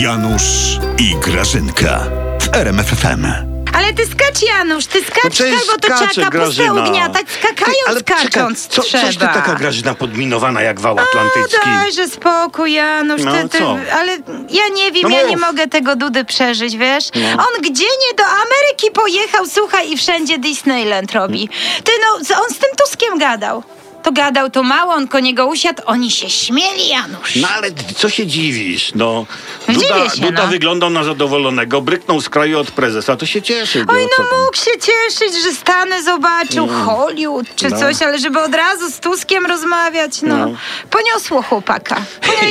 Janusz i Grażynka w RMFFM. Ale ty skacz, Janusz, ty skacz No przecież tak, bo to skacze, trzeba kapustę Grażyna. ugniatać, skakając, ale czekaj, skacząc co, trzeba. Coś ty taka Grażyna podminowana jak wał O, atlantycki. dajże spokój, Janusz, No, ty, ty, co? ale ja nie wiem, No ja mów. nie mogę tego Dudy przeżyć, wiesz? No. On gdzie nie do Ameryki pojechał, słuchaj, i wszędzie Disneyland robi. Ty, no, co on z tym Tuskiem gadał. To gadał, to mało, on ko niego usiadł, oni się śmieli, Janusz. No ale co się dziwisz? No, Dziwię Duda, się, Duda no. wyglądał na zadowolonego, bryknął z kraju od prezesa, to się cieszy. Oj, no mógł się cieszyć, że Stany zobaczył, Hollywood czy No. coś, ale żeby od razu z Tuskiem rozmawiać, no. No. Poniosło chłopaka.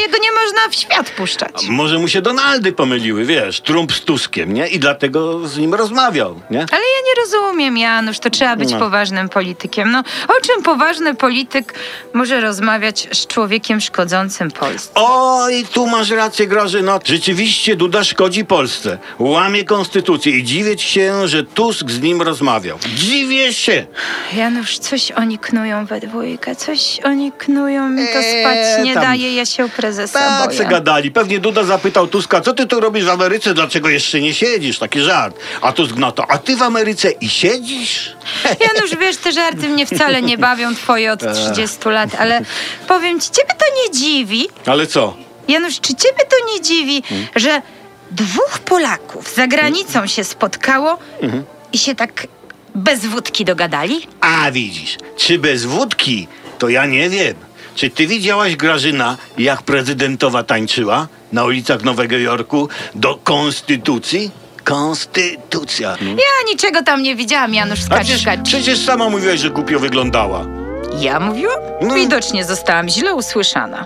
Jego nie można w świat puszczać. Może mu się Donaldy pomyliły, wiesz, Trump z Tuskiem, nie? I dlatego z nim rozmawiał, nie? Ale ja nie rozumiem, Janusz, to trzeba być No. poważnym politykiem. No, o czym poważny polityk może rozmawiać z człowiekiem szkodzącym Polsce? Oj, tu masz rację, Grażyna. Rzeczywiście Duda szkodzi Polsce. Łamie konstytucję i dziwię się, że Tusk z nim rozmawiał. Dziwię się. Janusz, coś oni knują we dwójkę, coś oni knują, mi to Eee, spać nie tam. daje, ja się prezesa Tak boję. se gadali. Pewnie Duda zapytał Tuska, co ty tu robisz w Ameryce, dlaczego jeszcze nie siedzisz? Taki żart. A Tusk na to, a ty w Ameryce i siedzisz? Janusz, wiesz, te żarty mnie wcale nie bawią twoje od 30 lat, ale powiem ci, ciebie to nie dziwi. Ale co? Janusz, czy ciebie to nie dziwi, że dwóch Polaków za granicą się spotkało i się tak bez wódki dogadali? A widzisz, czy bez wódki, to ja nie wiem. Czy ty widziałaś, Grażyna, jak prezydentowa tańczyła na ulicach Nowego Jorku do konstytucji? Konstytucja. No. Ja niczego tam nie widziałam, Janusz, skacz, przecież, skacz. przecież sama mówiłaś, że głupio wyglądała. Ja mówiłam? No. Widocznie zostałam źle usłyszana.